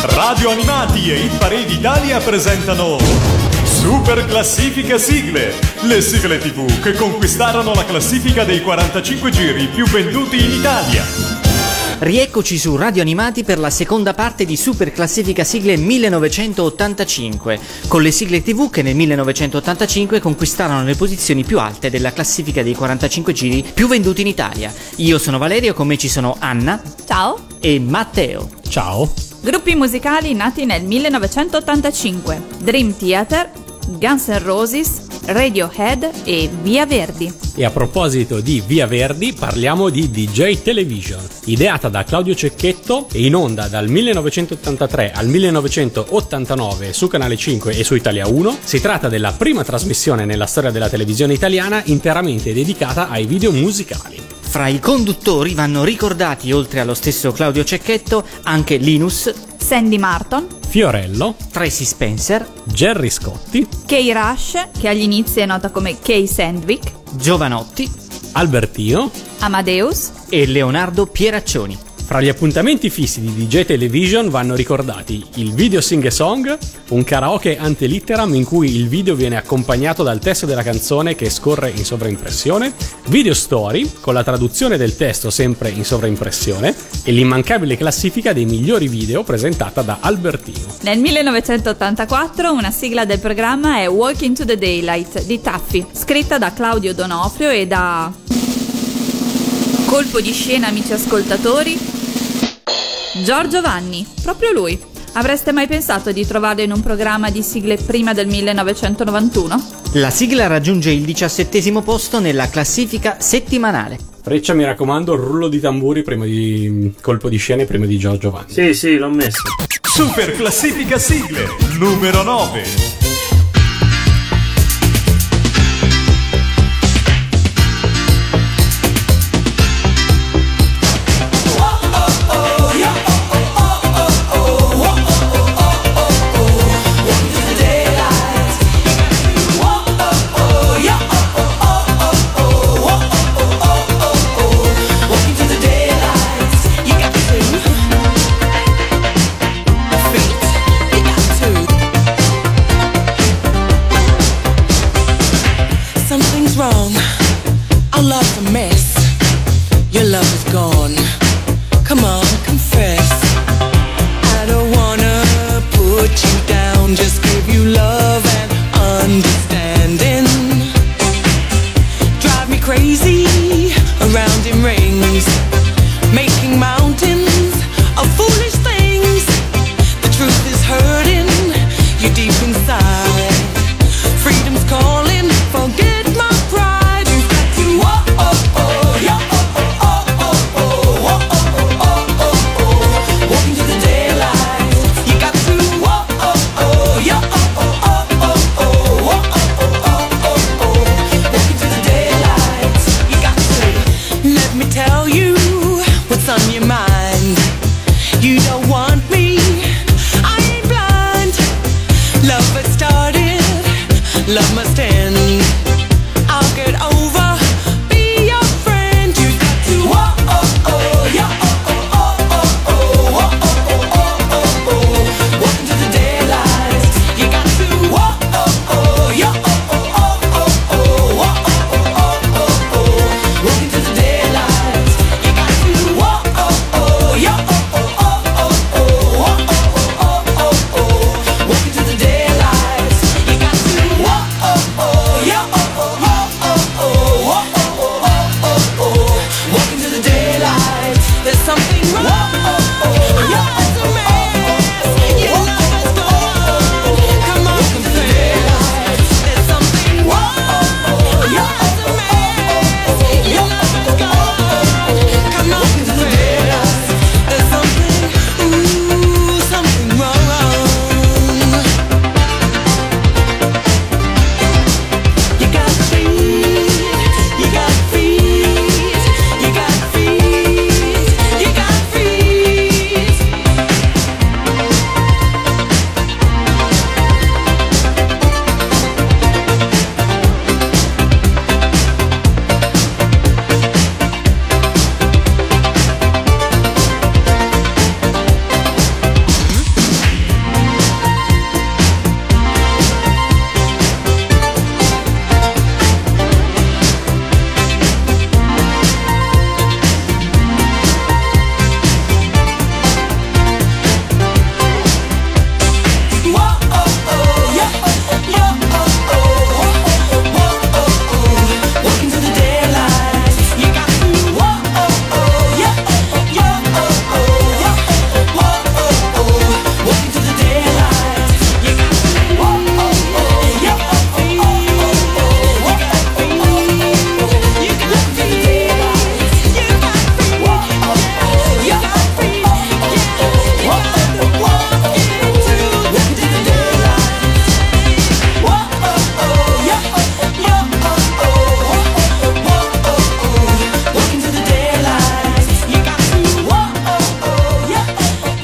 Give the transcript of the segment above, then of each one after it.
Radio Animati e Hit Parade Italia presentano Super Classifica Sigle, le sigle tv che conquistarono la classifica dei 45 giri più venduti in Italia. Rieccoci su Radio Animati per la seconda parte di Super Classifica Sigle 1985, con le sigle TV che nel 1985 conquistarono le posizioni più alte della classifica dei 45 giri più venduti in Italia. Io sono Valerio, con me ci sono Anna Ciao. e Matteo. Ciao. Gruppi musicali nati nel 1985. Dream Theater, Guns N' Roses, Radiohead e Via Verdi. E a proposito di Via Verdi, parliamo di DJ Television. Ideata da Claudio Cecchetto e in onda dal 1983 al 1989 su Canale 5 e su Italia 1, si tratta della prima trasmissione nella storia della televisione italiana interamente dedicata ai video musicali. Fra i conduttori vanno ricordati, oltre allo stesso Claudio Cecchetto, anche Linus, Sandy Martin, Fiorello, Tracy Spencer, Jerry Scotti, Kay Rush, che agli inizi è nota come Kay Sandvik, Giovanotti Albertino. Amadeus, e Leonardo Pieraccioni. Fra gli appuntamenti fissi di DJ Television vanno ricordati il video sing a song, un karaoke ante litteram in cui il video viene accompagnato dal testo della canzone che scorre in sovraimpressione, video story con la traduzione del testo sempre in sovraimpressione e l'immancabile classifica dei migliori video presentata da Albertino. Nel 1984 una sigla del programma è Walk into the Daylight di Taffy, scritta da Claudio Donofrio e da... Colpo di scena amici ascoltatori. Giorgio Vanni, proprio lui. Avreste mai pensato di trovarlo in un programma di sigle prima del 1991? La sigla raggiunge il diciassettesimo posto nella classifica settimanale. Freccia mi raccomando il rullo di tamburi prima di colpo di scena e prima di Giorgio Vanni. Sì, sì, l'ho messo. Super Classifica Sigle numero 9.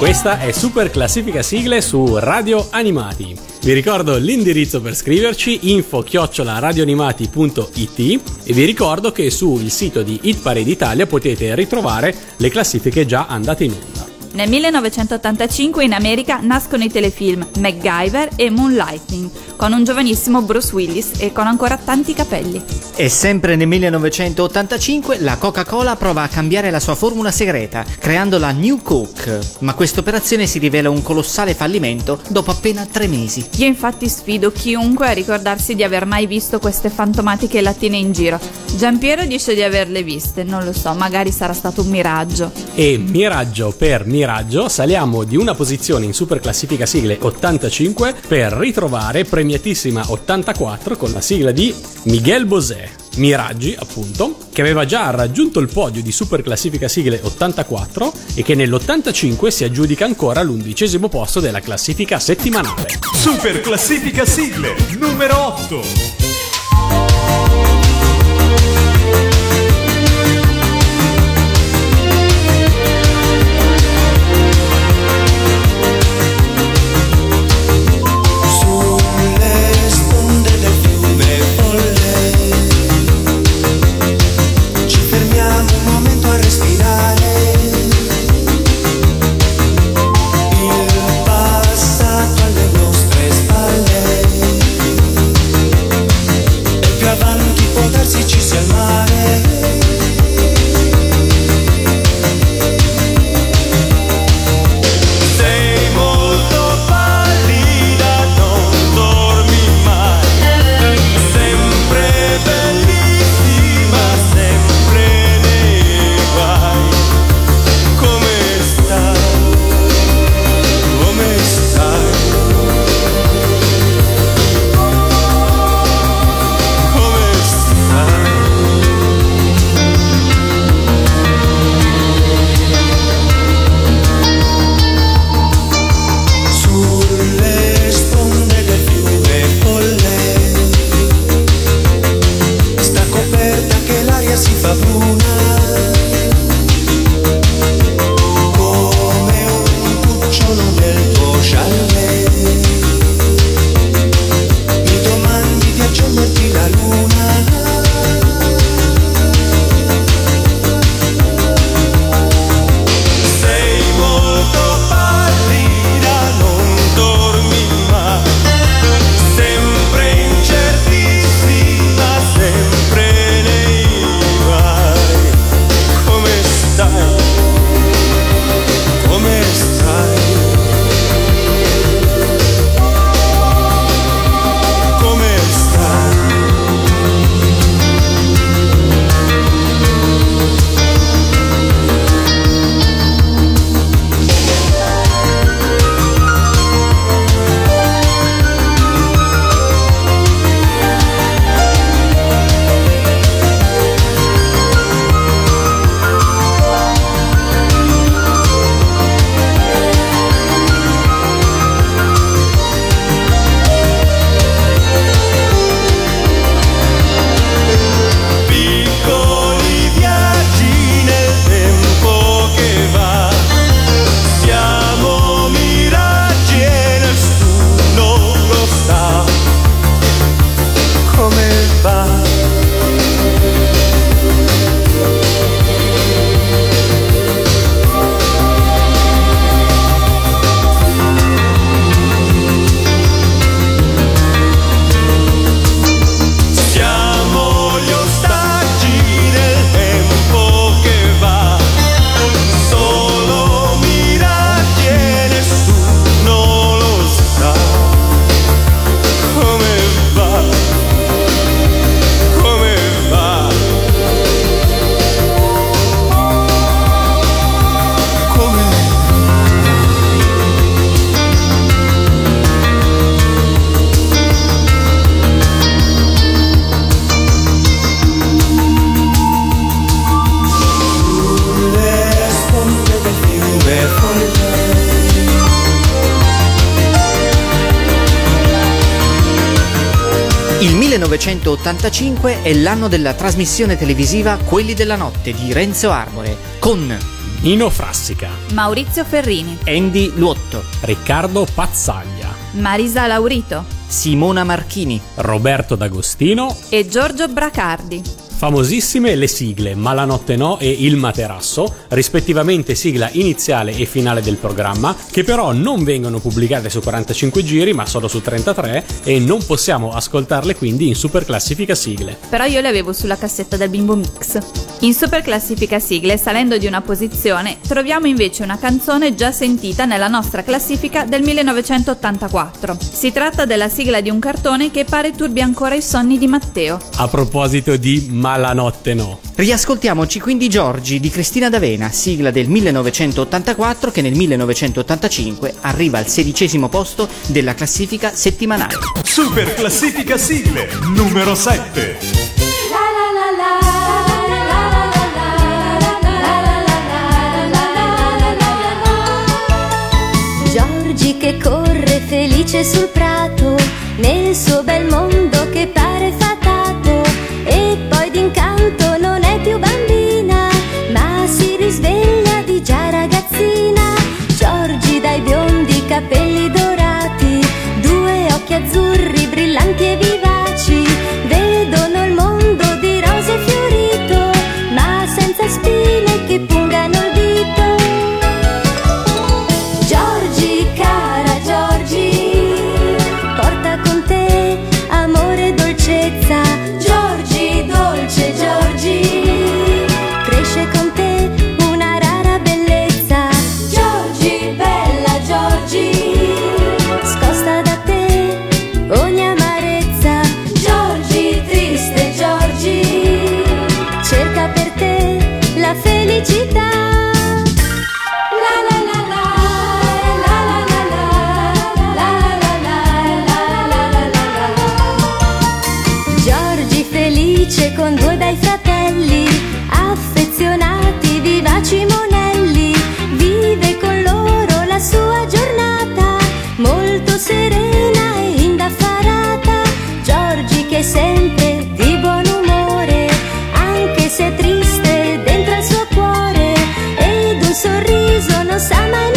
Questa è Super Classifica Sigle su Radio Animati. Vi ricordo l'indirizzo per scriverci info-radioanimati.it e vi ricordo che sul sito di Hit Parade Italia potete ritrovare le classifiche già andate in onda. Nel 1985 in America nascono i telefilm MacGyver e Moonlighting, con un giovanissimo Bruce Willis e con ancora tanti capelli. E sempre nel 1985 la Coca-Cola prova a cambiare la sua formula segreta, creando la New Coke, ma questa operazione si rivela un colossale fallimento dopo appena tre mesi. Io infatti sfido chiunque a ricordarsi di aver mai visto queste fantomatiche lattine in giro. Giampiero dice di averle viste, non lo so, magari sarà stato un miraggio. E miraggio per miraggio saliamo di una posizione in super classifica sigle 85 per ritrovare premiatissima 84 con la sigla di Miguel Bosé. Miraggi, appunto, che aveva già raggiunto il podio di super classifica sigle 84 e che nell'85 si aggiudica ancora l'undicesimo posto della classifica settimanale. Super classifica sigle numero 8. 1985 è l'anno della trasmissione televisiva Quelli della notte di Renzo Arbore, con Nino Frassica, Maurizio Ferrini, Andy Luotto, Riccardo Pazzaglia, Marisa Laurito Simona Marchini, Roberto D'Agostino e Giorgio Bracardi. Famosissime le sigle Malanotte No e Il Materasso, rispettivamente sigla iniziale e finale del programma, che però non vengono pubblicate su 45 giri ma solo su 33 e non possiamo ascoltarle quindi in super classifica sigle. Però io le avevo sulla cassetta del Bimbo Mix. In super classifica sigle, salendo di una posizione, troviamo invece una canzone già sentita nella nostra classifica del 1984. Si tratta della sigla di un cartone che pare turbi ancora i sonni di Matteo. A proposito di Malanotte No. Riascoltiamoci quindi Giorgi di Cristina D'Avena, sigla del 1984 che nel 1985 arriva al sedicesimo posto della classifica settimanale. Super classifica sigle numero 7. Giorgi che corre felice sul prato, la sorriso non sa mai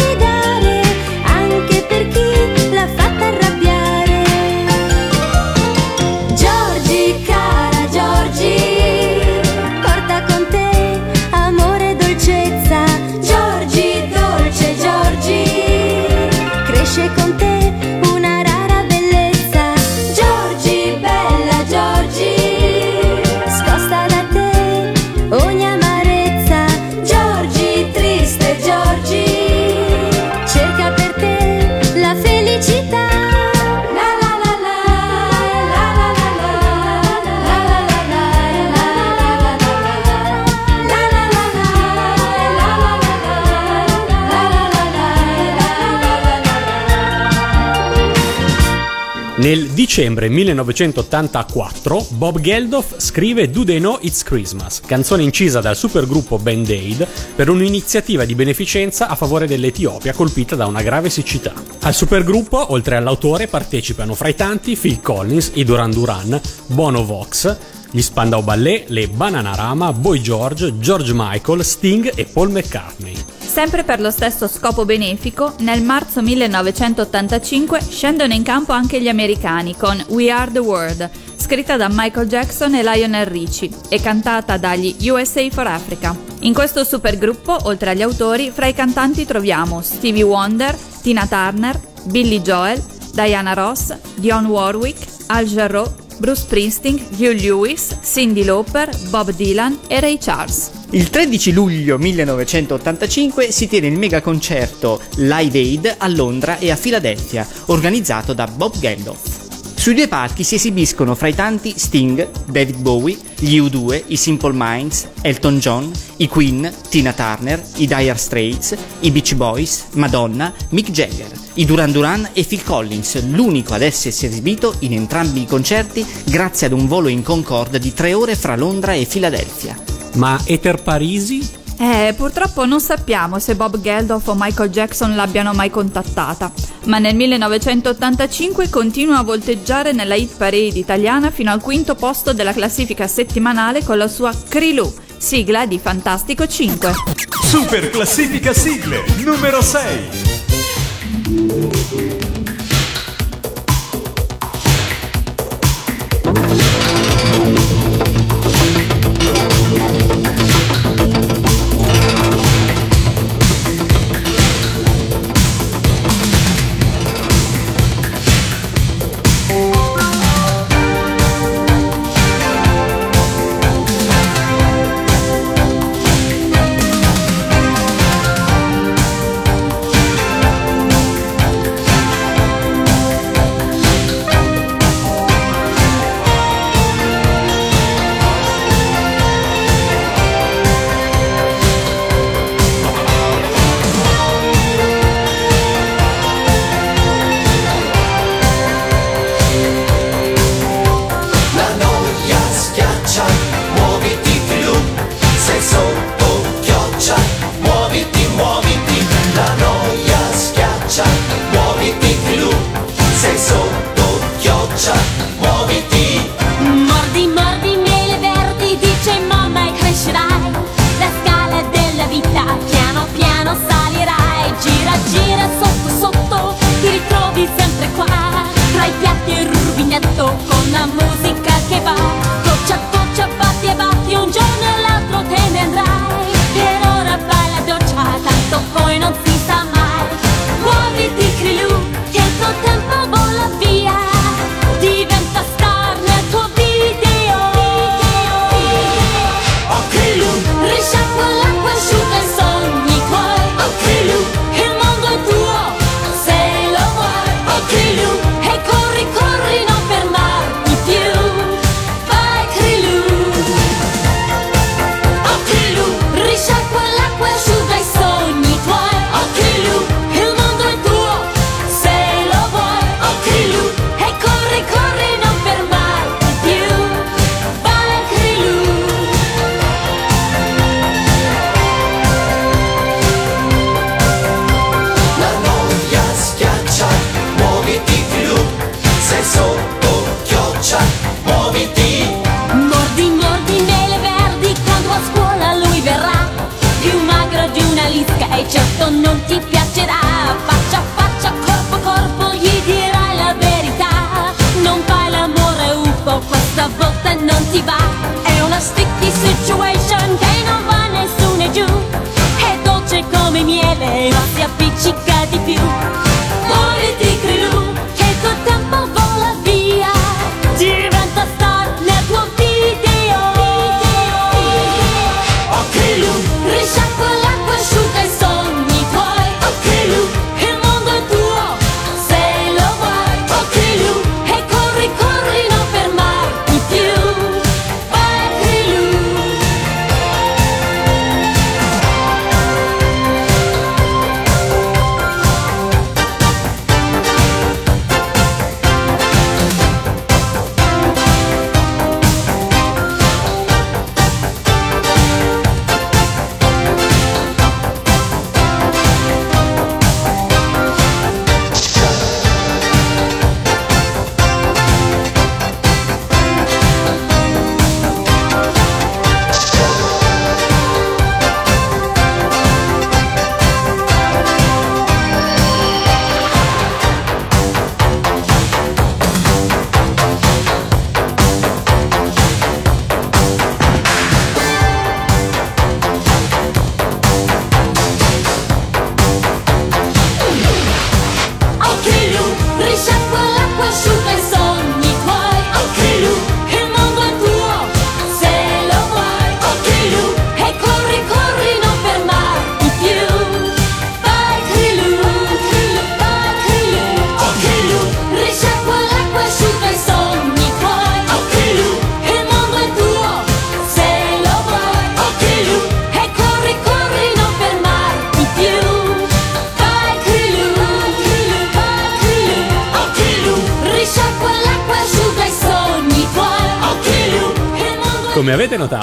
dicembre 1984 Bob Geldof scrive Do They Know It's Christmas, canzone incisa dal supergruppo Band Aid per un'iniziativa di beneficenza a favore dell'Etiopia colpita da una grave siccità. Al supergruppo, oltre all'autore, partecipano fra i tanti Phil Collins, i Duran Duran, Bono Vox, gli Spandau Ballet, le Bananarama, Boy George, George Michael, Sting e Paul McCartney. Sempre per lo stesso scopo benefico, nel marzo 1985 scendono in campo anche gli americani con We Are the World, scritta da Michael Jackson e Lionel Richie e cantata dagli USA for Africa. In questo supergruppo, oltre agli autori, fra i cantanti troviamo Stevie Wonder, Tina Turner, Billy Joel, Diana Ross, Dionne Warwick, Al Jarreau, Bruce Springsteen, Hugh Lewis, Cindy Lauper, Bob Dylan e Ray Charles. Il 13 luglio 1985 si tiene il mega concerto Live Aid a Londra e a Filadelfia, organizzato da Bob Geldof. Sui due palchi si esibiscono fra i tanti Sting, David Bowie, gli U2, i Simple Minds, Elton John, i Queen, Tina Turner, i Dire Straits, i Beach Boys, Madonna, Mick Jagger, i Duran Duran e Phil Collins, l'unico ad essersi esibito in entrambi i concerti grazie ad un volo in Concorde di tre ore fra Londra e Filadelfia. Ma Ether Parisi? Eh, purtroppo non sappiamo se Bob Geldof o Michael Jackson l'abbiano mai contattata, ma nel 1985 continua a volteggiare nella hit parade italiana fino al quinto posto della classifica settimanale con la sua Krilou, sigla di Fantastico 5. Super classifica sigle numero 6.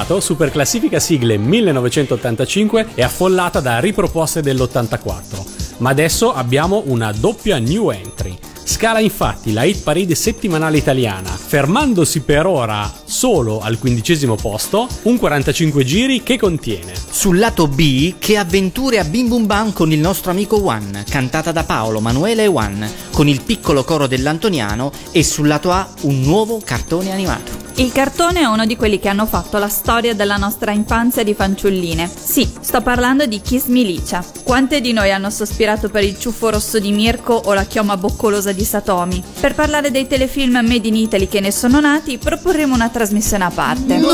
passato, Superclassifica Sigle 1985 è affollata da riproposte dell'84, ma adesso abbiamo una doppia new entry. Scala infatti la hit parade settimanale italiana, fermandosi per ora solo al quindicesimo posto, un 45 giri che contiene. Sul lato B, che avventure a Bim Bum Bam con il nostro amico Juan, cantata da Paolo Manuele e Juan, con il piccolo coro dell'Antoniano, e sul lato A un nuovo cartone animato. Il cartone è uno di quelli che hanno fatto la storia della nostra infanzia di fanciulline. Sì, sto parlando di Kiss Milicia. Quante di noi hanno sospirato per il ciuffo rosso di Mirko o la chioma boccolosa di Satomi? Per parlare dei telefilm Made in Italy che ne sono nati, proporremo una trasmissione a parte. No!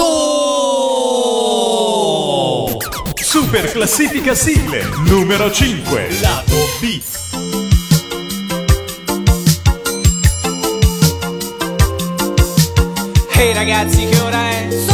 Super classifica sigle numero 5, lato B. Ehi hey ragazzi che ora è?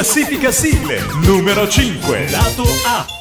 classifica sigle numero 5, lato A.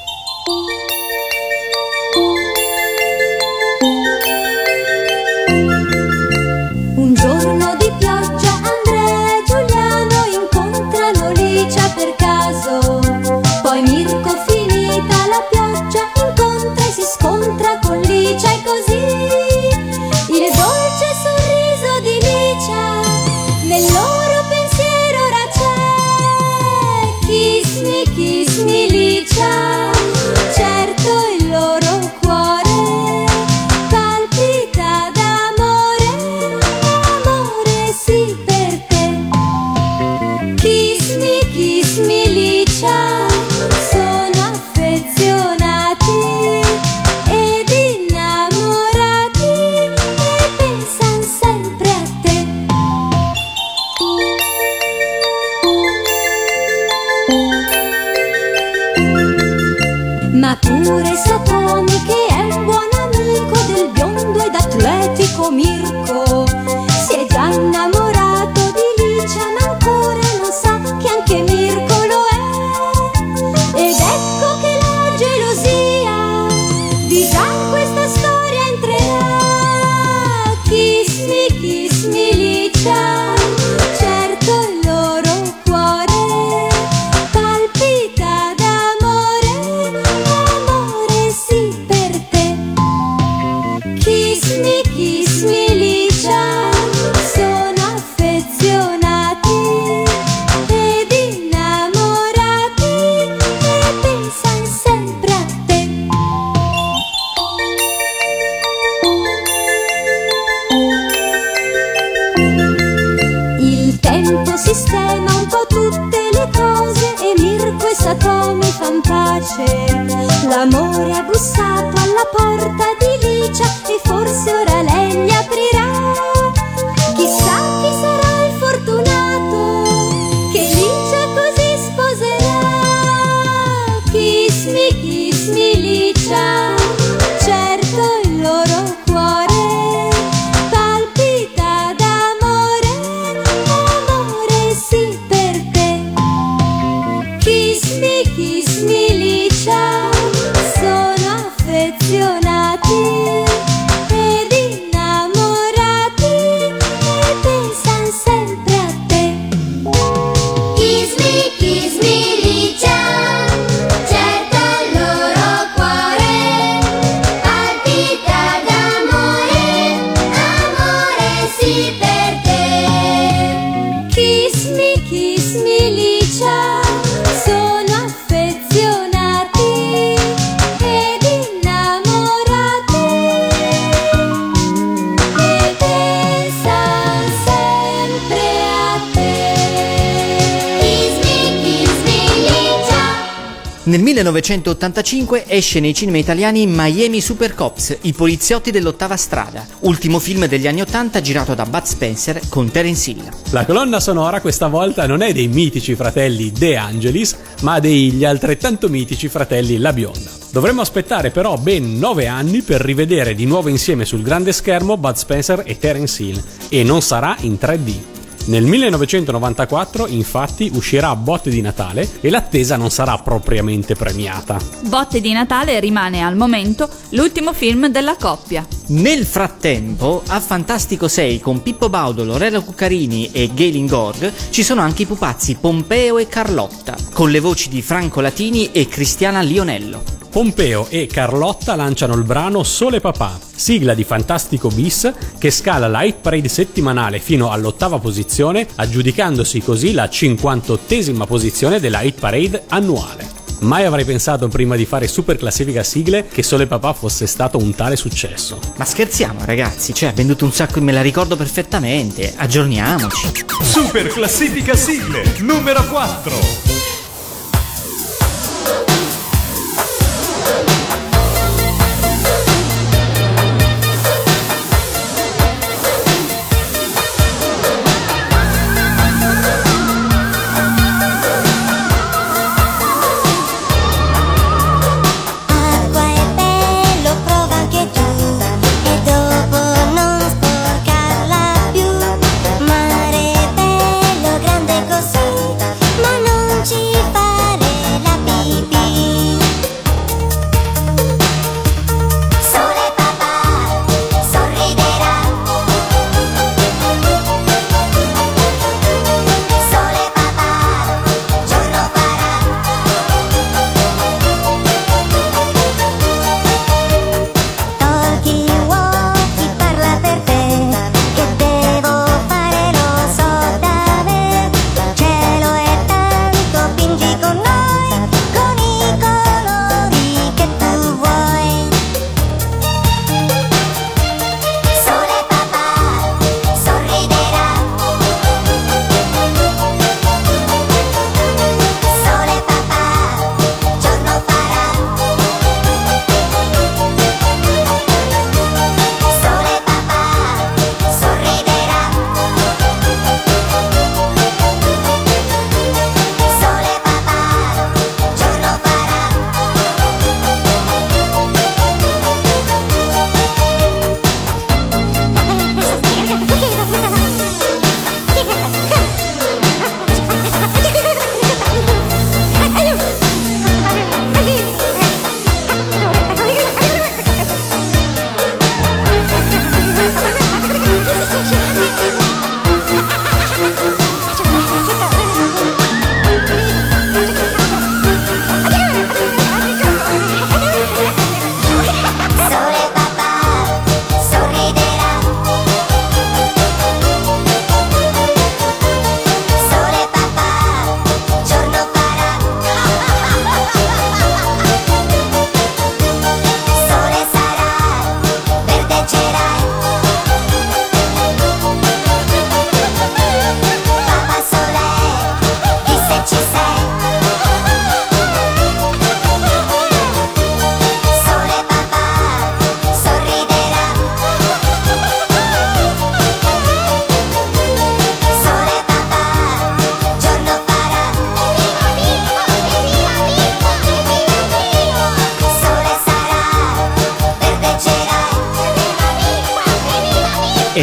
1985 esce nei cinema italiani Miami Super Cops, I poliziotti dell'ottava strada, ultimo film degli anni 80 girato da Bud Spencer con Terence Hill. La colonna sonora questa volta non è dei mitici fratelli De Angelis, ma degli altrettanto mitici fratelli La Bionda. Dovremmo aspettare però ben 9 anni per rivedere di nuovo insieme sul grande schermo Bud Spencer e Terence Hill, e non sarà in 3D. Nel 1994 infatti uscirà Botte di Natale e l'attesa non sarà propriamente premiata. Botte di Natale rimane al momento l'ultimo film della coppia. Nel frattempo, a Fantastico 6 con Pippo Baudo, Lorella Cuccarini e Galen Gorg ci sono anche i pupazzi Pompeo e Carlotta, con le voci di Franco Latini e Cristiana Lionello. Pompeo e Carlotta lanciano il brano Sole Papà, sigla di Fantastico Bis che scala la hit parade settimanale fino all'ottava posizione, aggiudicandosi così la 58esima posizione della hit parade annuale. Mai avrei pensato prima di fare super classifica sigle che Sole Papà fosse stato un tale successo. Ma scherziamo ragazzi, cioè ha venduto un sacco e me la ricordo perfettamente, aggiorniamoci. Super classifica sigle numero 4.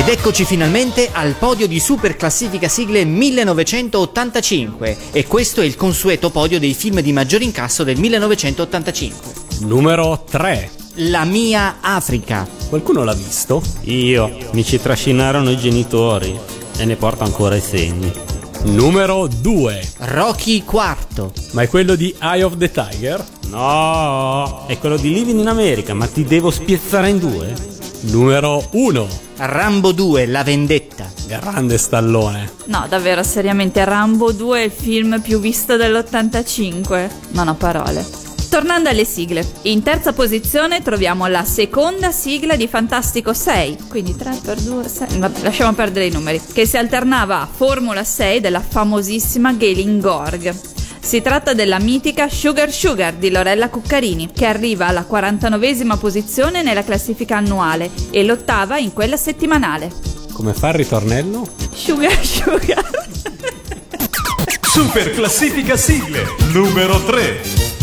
Ed eccoci finalmente al podio di Super Classifica Sigle 1985 e questo è il consueto podio dei film di maggior incasso del 1985. Numero 3. La mia Africa. Qualcuno l'ha visto? Io, mi ci trascinarono i genitori e ne porto ancora i segni. Numero 2. Rocky IV. Ma è quello di Eye of the Tiger? No, è quello di Living in America, ma ti devo spiezzare in due? Numero 1. Rambo 2, La vendetta. Grande stallone. No, davvero, seriamente, Rambo 2 è il film più visto dell'85. Non ho parole. Tornando alle sigle, in terza posizione troviamo la seconda sigla di Fantastico 6, quindi 3 per 2, 6, vabbè, lasciamo perdere i numeri, che si alternava a Formula 6 della famosissima Galen Gorg. Si tratta della mitica Sugar Sugar di Lorella Cuccarini, che arriva alla 49esima posizione nella classifica annuale e l'ottava in quella settimanale. Come fa il ritornello? Sugar Sugar. Super classifica sigle numero 3.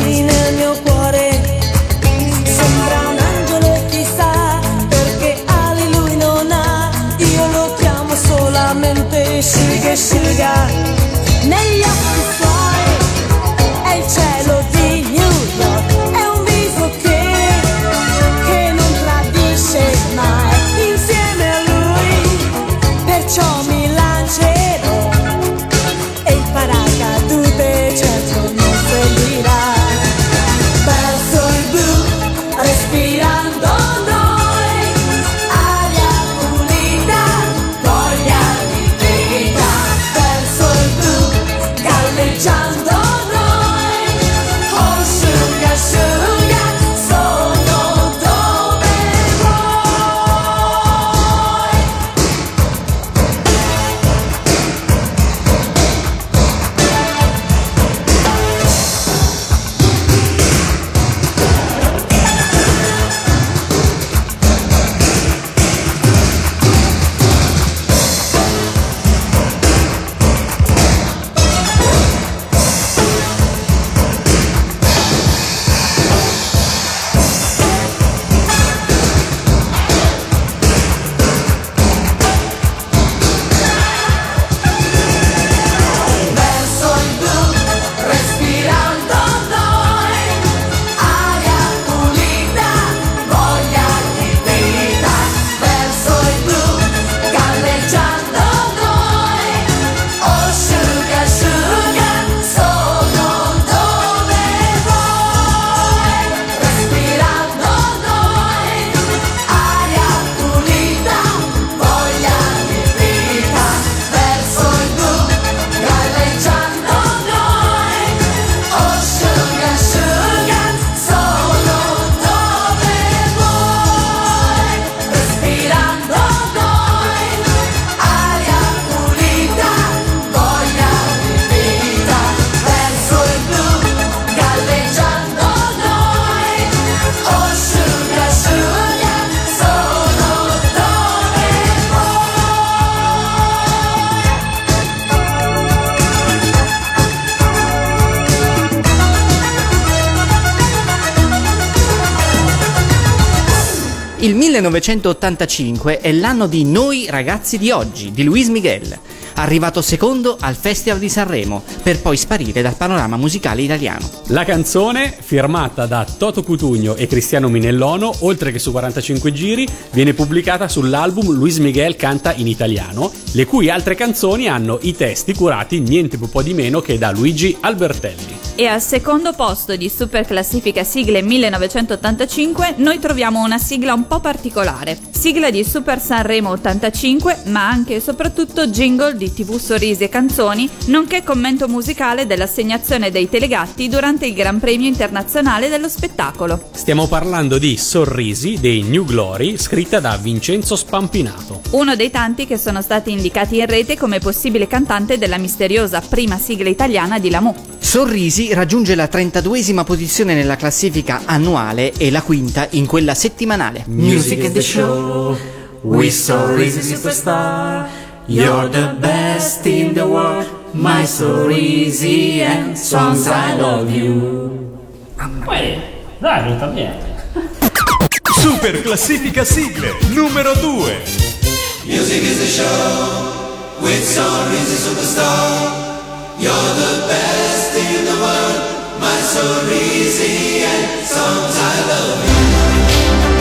see 1985 è l'anno di Noi ragazzi di oggi, di Luis Miguel, arrivato secondo al Festival di Sanremo, per poi sparire dal panorama musicale italiano. La canzone, firmata da Toto Cutugno e Cristiano Minellono, oltre che su 45 giri, viene pubblicata sull'album Luis Miguel canta in italiano, le cui altre canzoni hanno i testi curati niente po' di meno che da Luigi Albertelli. E al secondo posto di Super Classifica Sigle 1985 noi troviamo una sigla un po' particolare. Sigla di Super Sanremo 85, ma anche e soprattutto jingle di TV Sorrisi e Canzoni, nonché commento musicale dell'assegnazione dei telegatti durante il Gran Premio Internazionale dello Spettacolo. Stiamo parlando di Sorrisi dei New Glory, scritta da Vincenzo Spampinato. Uno dei tanti che sono stati indicati in rete come possibile cantante della misteriosa prima sigla italiana di Lamu. Sorrisi raggiunge la 32esima posizione nella classifica annuale e la quinta in quella settimanale. Music is the show, we Sorrisi superstar. You're the best in the world, my Sorrisi and songs I love you. Poi, dai, venuta bene. Super classifica sigle numero 2. Music is the show with Sorrisi superstar. You're the best in the world, my Sorrisi and songs I love you.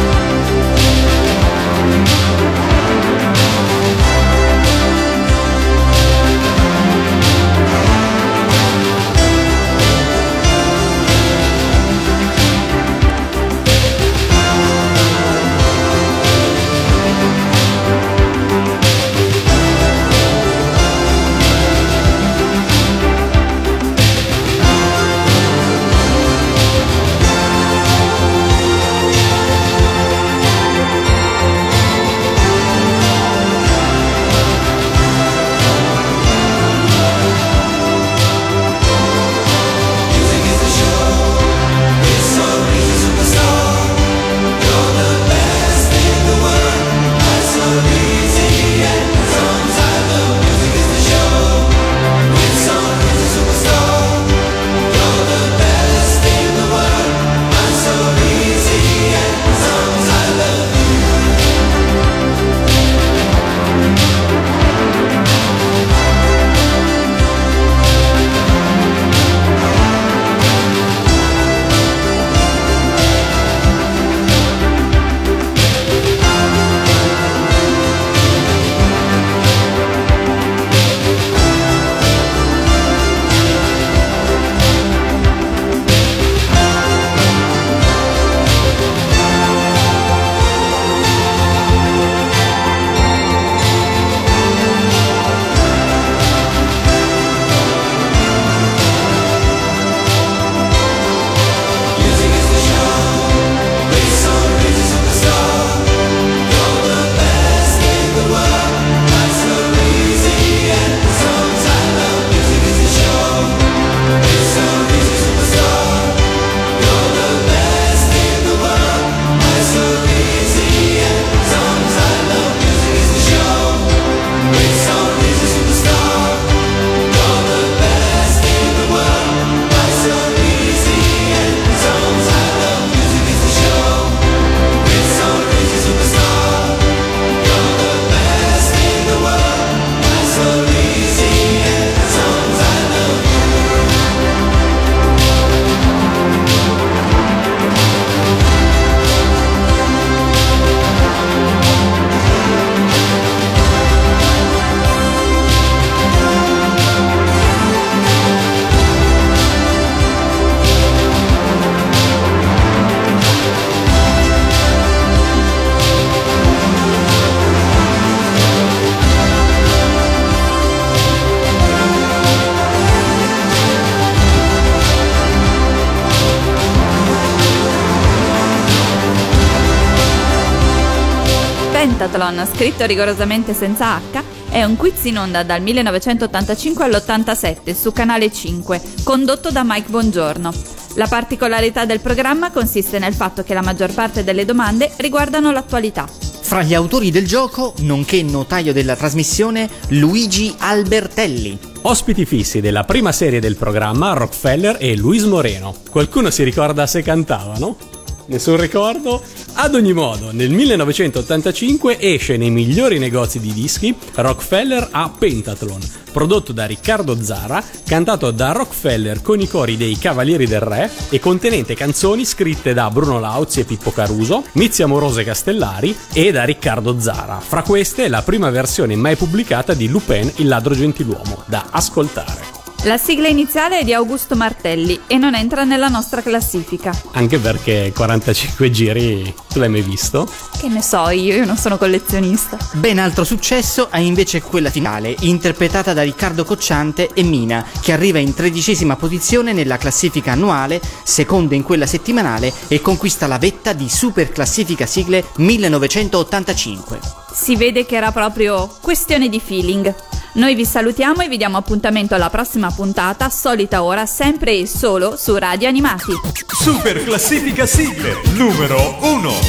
Scritto rigorosamente senza H, è un quiz in onda dal 1985 all'87 su Canale 5, condotto da Mike Bongiorno. La particolarità del programma consiste nel fatto che la maggior parte delle domande riguardano l'attualità. Fra gli autori del gioco, nonché notaio della trasmissione, Luigi Albertelli. Ospiti fissi della prima serie del programma Rockefeller e Luis Moreno. Qualcuno si ricorda se cantavano? Nessun ricordo? Ad ogni modo, nel 1985 esce nei migliori negozi di dischi Rockefeller a Pentathlon, prodotto da Riccardo Zara, cantato da Rockefeller con i cori dei Cavalieri del Re e contenente canzoni scritte da Bruno Lauzi e Pippo Caruso, Mizzi Amorose Castellari e da Riccardo Zara. Fra queste la prima versione mai pubblicata di Lupin, il ladro gentiluomo, da ascoltare. La sigla iniziale è di Augusto Martelli e non entra nella nostra classifica. Anche perché 45 giri, tu l'hai mai visto? Che ne so io, io non sono collezionista. Ben altro successo ha invece quella finale, interpretata da Riccardo Cocciante e Mina, che arriva in tredicesima posizione nella classifica annuale, seconda in quella settimanale e conquista la vetta di Super Classifica Sigle 1985. Si vede che era proprio questione di feeling. Noi vi salutiamo e vi diamo appuntamento alla prossima puntata, solita ora, sempre e solo su Radio Animati. Super classifica sigle numero 1.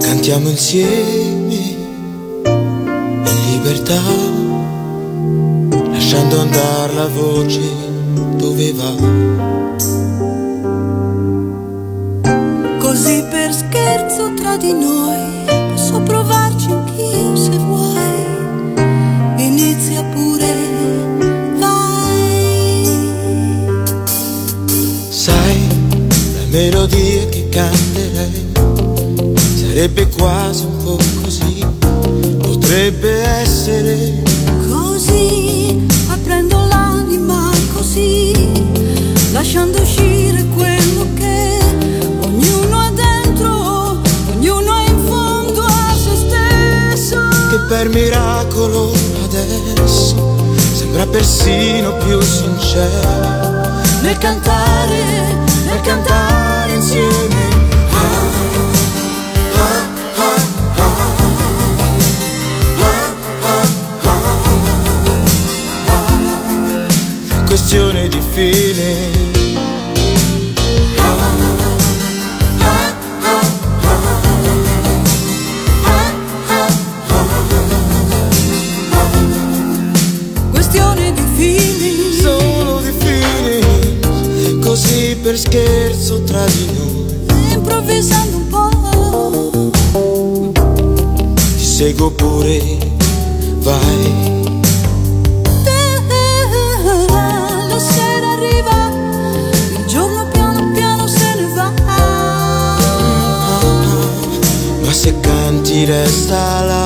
Cantiamo insieme in libertà, lasciando andare la voce dove va. Così per scherzo tra di noi posso provarci anch'io se vuoi. La melodia che canterei. Sarebbe quasi un po' così, potrebbe essere Così apprendo l'anima così, lasciando uscire quello che ognuno ha dentro, ognuno è in fondo a se stesso. che per miracolo adesso sembra persino più sincero. Nel cantare, cantare insieme. Questione di fine. Di noi. improvvisando un po'. Ti seguo pure, vai. La sera arriva, il giorno piano piano se ne va. Ma se canti resta là.